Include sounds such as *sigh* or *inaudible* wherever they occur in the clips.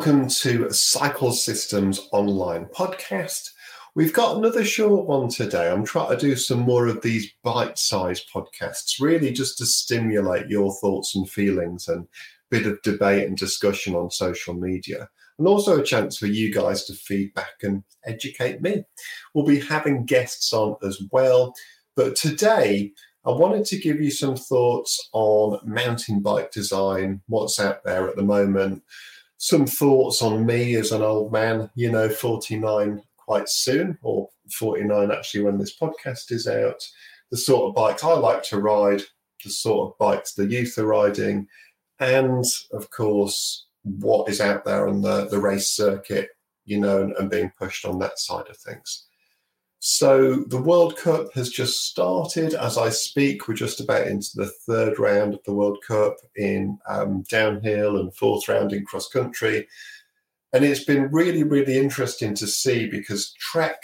Welcome to Cycle Systems Online podcast. We've got another short one today. I'm trying to do some more of these bite sized podcasts, really just to stimulate your thoughts and feelings and bit of debate and discussion on social media. And also a chance for you guys to feedback and educate me. We'll be having guests on as well. But today, I wanted to give you some thoughts on mountain bike design, what's out there at the moment, some thoughts on me as an old man, you know, 49 quite soon, or 49 actually when this podcast is out, the sort of bikes I like to ride, the sort of bikes the youth are riding, and of course, what is out there on the, the race circuit, you know, and, and being pushed on that side of things. So the World Cup has just started as I speak. We're just about into the third round of the World Cup in um, downhill and fourth round in cross country. And it's been really, really interesting to see because Trek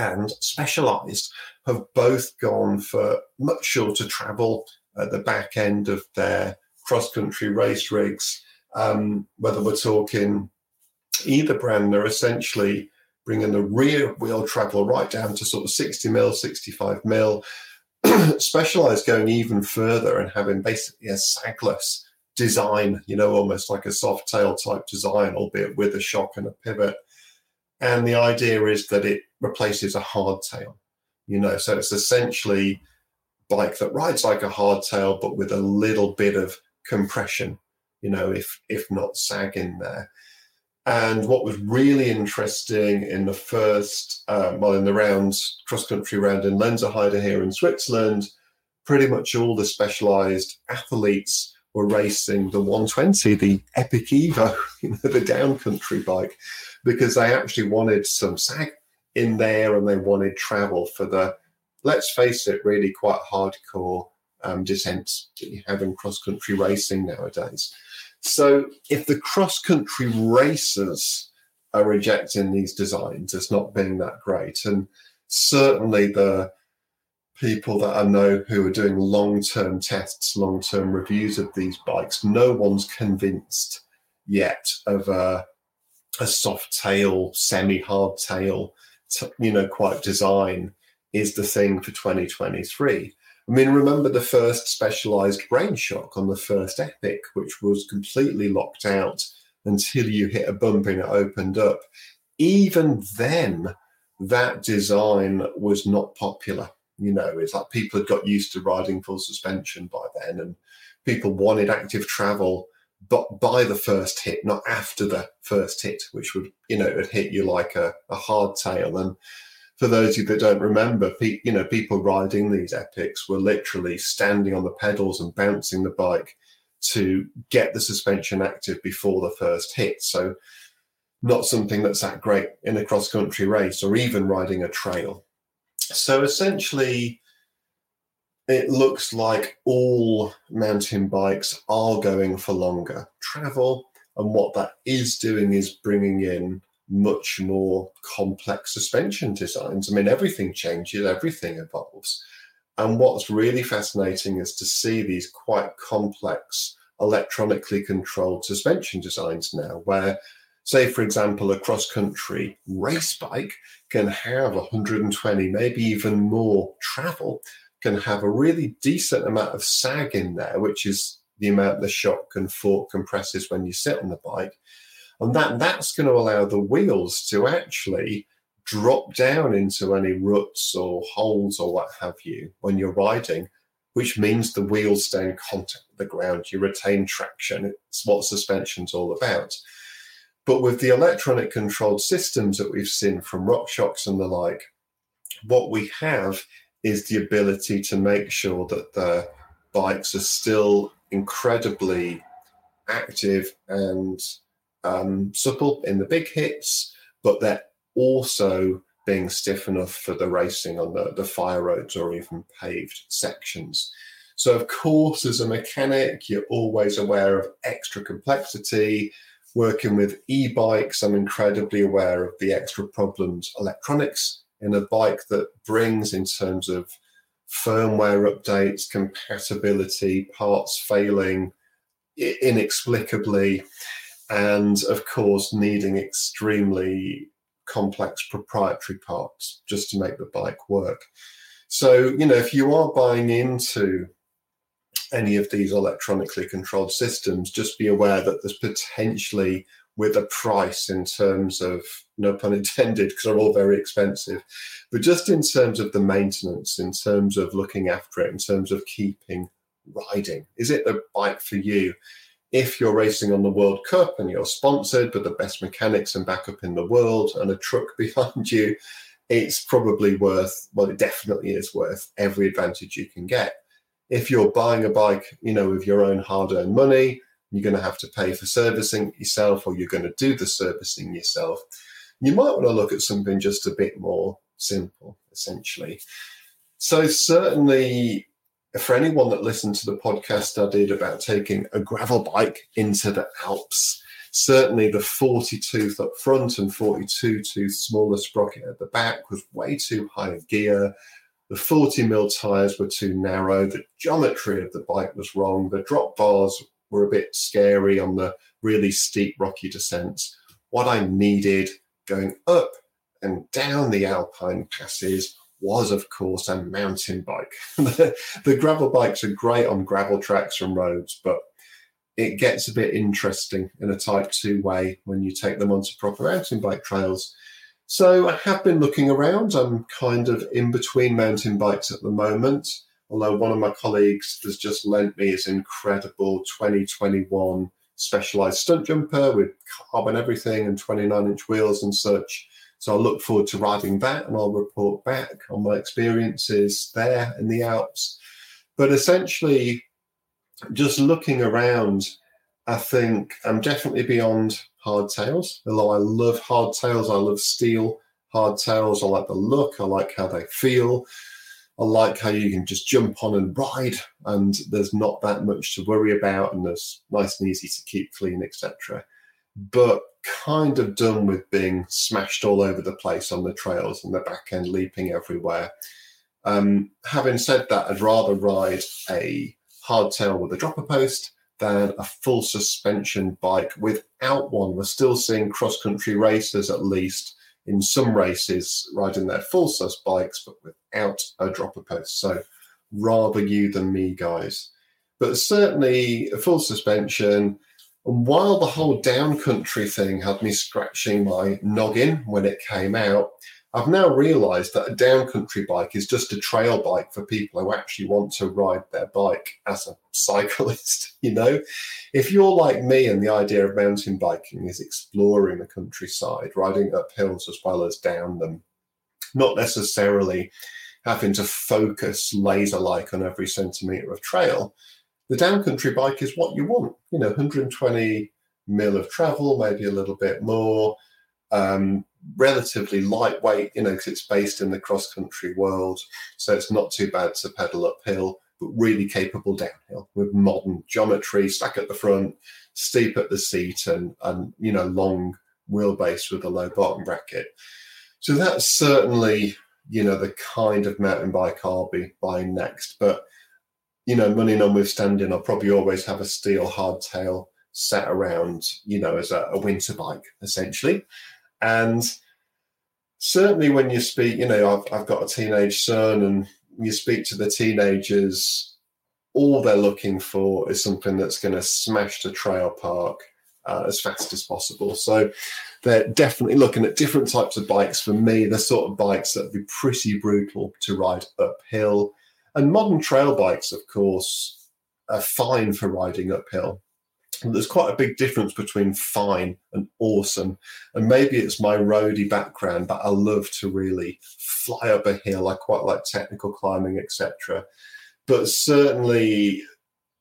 and Specialized have both gone for much shorter travel at the back end of their cross country race rigs. Um, whether we're talking either brand, they're essentially bringing the rear wheel travel right down to sort of 60 mil, 65 mil. *clears throat* Specialized going even further and having basically a sagless design, you know, almost like a soft tail type design, albeit with a shock and a pivot. And the idea is that it replaces a hardtail, you know, so it's essentially bike that rides like a hardtail, but with a little bit of compression, you know, if if not sag in there. And what was really interesting in the first, uh, well, in the rounds, cross country round in Lenzerheide here in Switzerland, pretty much all the specialized athletes were racing the 120, the Epic Evo, *laughs* you know, the downcountry bike, because they actually wanted some sag in there and they wanted travel for the, let's face it, really quite hardcore um, descents that you have in cross country racing nowadays. So if the cross country racers are rejecting these designs as not being that great, and certainly the people that I know who are doing long term tests, long term reviews of these bikes, no one's convinced yet of a, a soft tail, semi hard tail, you know, quite design is the thing for 2023. I mean, remember the first specialized brain shock on the first Epic, which was completely locked out until you hit a bump and it opened up. Even then, that design was not popular. You know, it's like people had got used to riding full suspension by then, and people wanted active travel, but by the first hit, not after the first hit, which would, you know, it hit you like a, a hard tail. And for those of you that don't remember, pe- you know, people riding these epics were literally standing on the pedals and bouncing the bike to get the suspension active before the first hit. So, not something that's that great in a cross country race or even riding a trail. So, essentially, it looks like all mountain bikes are going for longer travel. And what that is doing is bringing in much more complex suspension designs. I mean, everything changes, everything evolves. And what's really fascinating is to see these quite complex electronically controlled suspension designs now, where, say, for example, a cross country race bike can have 120, maybe even more travel, can have a really decent amount of sag in there, which is the amount the shock and fork compresses when you sit on the bike and that that's going to allow the wheels to actually drop down into any ruts or holes or what have you when you're riding, which means the wheels stay in contact with the ground. You retain traction. It's what suspension's all about. But with the electronic controlled systems that we've seen from RockShox and the like, what we have is the ability to make sure that the bikes are still incredibly active and um, supple in the big hits, but they're also being stiff enough for the racing on the, the fire roads or even paved sections. So, of course, as a mechanic, you're always aware of extra complexity. Working with e bikes, I'm incredibly aware of the extra problems electronics in a bike that brings in terms of firmware updates, compatibility, parts failing inexplicably and of course needing extremely complex proprietary parts just to make the bike work. So, you know, if you are buying into any of these electronically controlled systems, just be aware that there's potentially with a price in terms of no pun intended because they're all very expensive but just in terms of the maintenance in terms of looking after it in terms of keeping riding is it the bike for you if you're racing on the world cup and you're sponsored with the best mechanics and backup in the world and a truck *laughs* behind you it's probably worth well it definitely is worth every advantage you can get if you're buying a bike you know with your own hard-earned money you're going to have to pay for servicing yourself or you're going to do the servicing yourself. You might want to look at something just a bit more simple, essentially. So, certainly, for anyone that listened to the podcast I did about taking a gravel bike into the Alps, certainly the 40 tooth up front and 42 tooth smaller sprocket at the back was way too high of gear. The 40 mil tires were too narrow. The geometry of the bike was wrong. The drop bars were a bit scary on the really steep rocky descents. What I needed going up and down the alpine passes was, of course, a mountain bike. *laughs* the, gravel bikes are great on gravel tracks and roads, but it gets a bit interesting in a type 2 way when you take them onto proper mountain bike trails. So I have been looking around. I'm kind of in between mountain bikes at the moment although one of my colleagues has just lent me his incredible 2021 specialized Stumpjumper with carbon everything and 29 inch wheels and such. So I look forward to riding that and I'll report back on my experiences there in the Alps. But essentially, just looking around, I think I'm definitely beyond hardtails. Although I love hardtails, I love steel hardtails. I like the look, I like how they feel. I like how you can just jump on and ride, and there's not that much to worry about, and there's nice and easy to keep clean, etc. But kind of done with being smashed all over the place on the trails and the back end leaping everywhere. Um, having said that, I'd rather ride a hardtail with a dropper post than a full suspension bike without one. We're still seeing cross country racers, at least, in some races riding their full sus bikes but without a dropper post. So rather you than me, guys. But certainly a full suspension. And while the whole downcountry thing had me scratching my noggin when it came out, I've now realized that a downcountry bike is just a trail bike for people who actually want to ride their bike as a *laughs* cyclist. You know, if you're like me and the idea of mountain biking is exploring the countryside, riding up hills as well as down them, not necessarily having to focus laser like on every centimeter of trail, the downcountry bike is what you want. You know, 120 mil of travel, maybe a little bit more. Um, relatively lightweight, you know, because it's based in the cross country world. So it's not too bad to pedal uphill, but really capable downhill with modern geometry, stack at the front, steep at the seat, and, and you know, long wheelbase with a low bottom bracket. So that's certainly, you know, the kind of mountain bike I'll be buying next. But, you know, money notwithstanding, I'll probably always have a steel hardtail set around, you know, as a, a winter bike, essentially. And certainly when you speak, you know, I've, I've got a teenage son and you speak to the teenagers, all they're looking for is something that's going to smash the trail park uh, as fast as possible. So they're definitely looking at different types of bikes. For me, the sort of bikes that would be pretty brutal to ride uphill. And modern trail bikes, of course, are fine for riding uphill there's quite a big difference between fine and awesome. And maybe it's my roady background, but I love to really fly up a hill. I quite like technical climbing, etc. But certainly,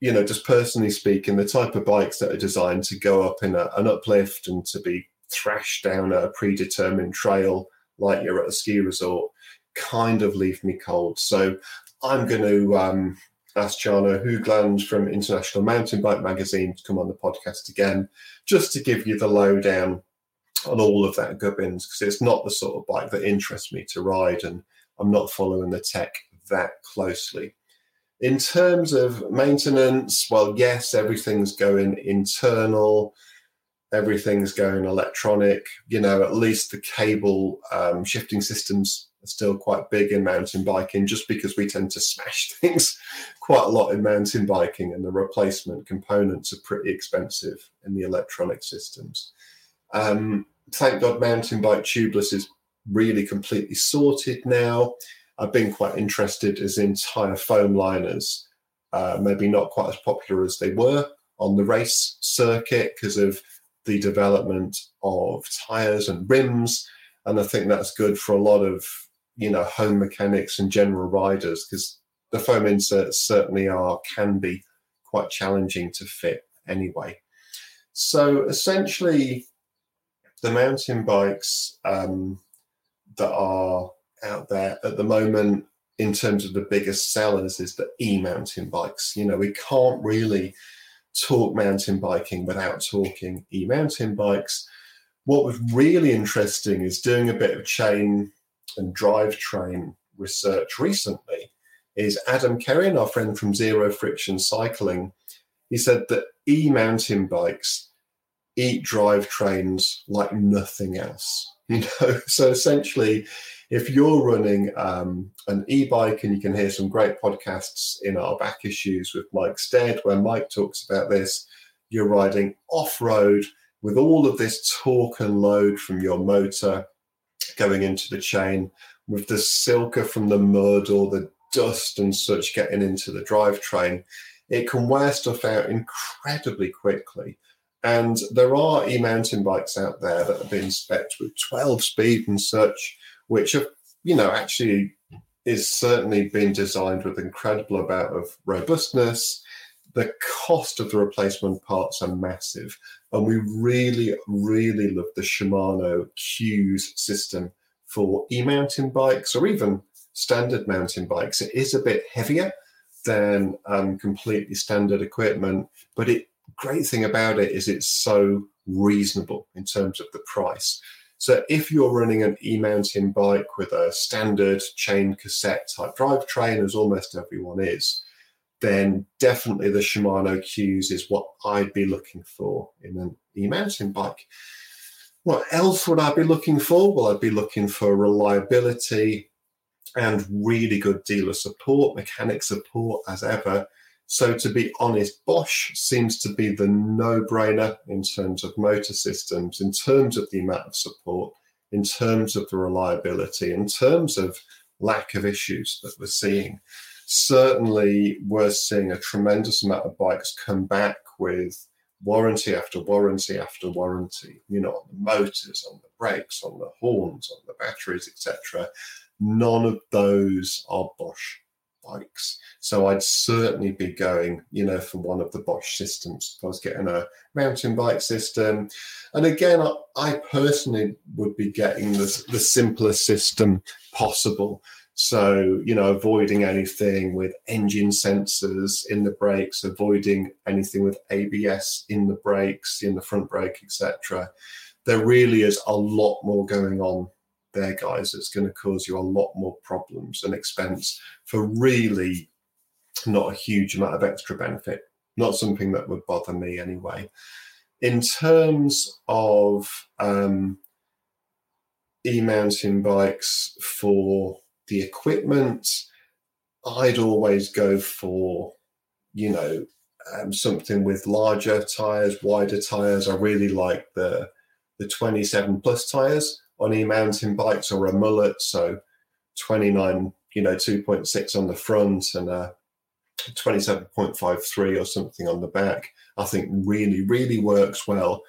you know, just personally speaking, the type of bikes that are designed to go up in a, an uplift and to be thrashed down a predetermined trail like you're at a ski resort kind of leave me cold. So I'm going to um, asked Jarno Hoogland from International Mountain Bike Magazine to come on the podcast again, just to give you the lowdown on all of that gubbins, because it's not the sort of bike that interests me to ride, and I'm not following the tech that closely. In terms of maintenance, well, yes, everything's going internal. everything's going electronic. You know, at least the cable um, shifting systems are still quite big in mountain biking, just because we tend to smash *laughs* things quite a lot in mountain biking, and the replacement components are pretty expensive in the electronic systems. Um, thank God, mountain bike tubeless is really completely sorted now. I've been quite interested as in tire foam liners, uh, maybe not quite as popular as they were on the race circuit because of the development of tires and rims. And I think that's good for a lot of, you know, home mechanics and general riders because the foam inserts certainly are, can be quite challenging to fit anyway. So essentially, the mountain bikes um, that are out there at the moment in terms of the biggest sellers is the e-mountain bikes. You know, we can't really talk mountain biking without talking e mountain bikes. What was really interesting is doing a bit of chain and drivetrain research recently. Is Adam Kerin, our friend from Zero Friction Cycling, he said that e mountain bikes eat drivetrains like nothing else. *laughs* You know, so essentially, if you're running um, an e-bike and you can hear some great podcasts in our back issues with Mike Stead where mike talks about this you're riding off-road with all of this torque and load from your motor going into the chain with the silica from the mud or the dust and such getting into the drivetrain it can wear stuff out incredibly quickly and there are e-mountain bikes out there that have been spec with 12 speed and such which have, you know, actually is certainly been designed with incredible amount of robustness. The cost of the replacement parts are massive. And we really, really love the Shimano CUES system for e-mountain bikes or even standard mountain bikes. It is a bit heavier than um, completely standard equipment, but it great thing about it is it's so reasonable in terms of the price. So if you're running an e-mountain bike with a standard chain cassette type drivetrain, as almost everyone is, then definitely the Shimano CUES is what I'd be looking for in an e-mountain bike. What else would I be looking for? Well, I'd be looking for reliability and really good dealer support, mechanic support as ever, so, to be honest, Bosch seems to be the no brainer in terms of motor systems, in terms of the amount of support, in terms of the reliability, in terms of lack of issues that we're seeing. Certainly, we're seeing a tremendous amount of bikes come back with warranty after warranty after warranty, you know, on the motors, on the brakes, on the horns, on the batteries, etc. None of those are Bosch bikes. So I'd certainly be going, you know, for one of the Bosch systems. If I was getting a mountain bike system. And again, I, I personally would be getting the, the simplest system possible. So, you know, avoiding anything with engine sensors in the brakes, avoiding anything with ABS in the brakes, in the front brake, etc. There really is a lot more going on there, guys, it's going to cause you a lot more problems and expense for really not a huge amount of extra benefit. Not something that would bother me anyway. In terms of um, e mountain bikes for the equipment, I'd always go for, you know, um, something with larger tires, wider tires. I really like the the 27 plus tires on e-mountain bikes or a mullet. So 29, you know, 2.6 on the front and a 27.53 or something on the back. I think really, really works well.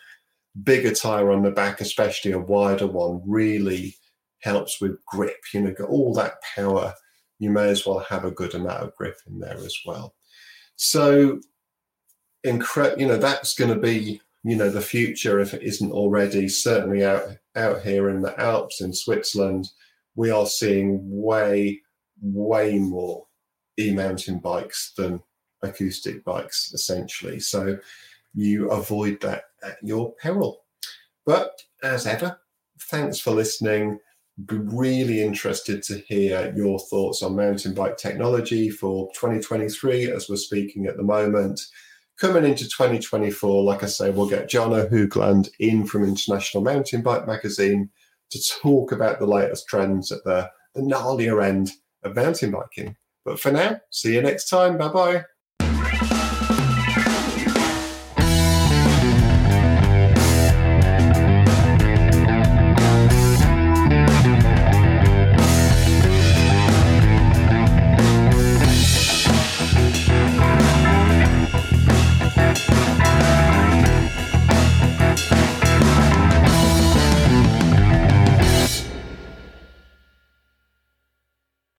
Bigger tire on the back, especially a wider one, really helps with grip. You know, got all that power. You may as well have a good amount of grip in there as well. So, incre- you know, that's going to be you know the future if it isn't already certainly out out here in the alps in switzerland we are seeing way way more e-mountain bikes than acoustic bikes essentially so you avoid that at your peril but as ever thanks for listening be really interested to hear your thoughts on mountain bike technology for 2023 as we're speaking at the moment coming into 2024, like I say, we'll get Jono Hoogland in from International Mountain Bike Magazine to talk about the latest trends at the, the gnarlier end of mountain biking. But for now, see you next time. Bye bye.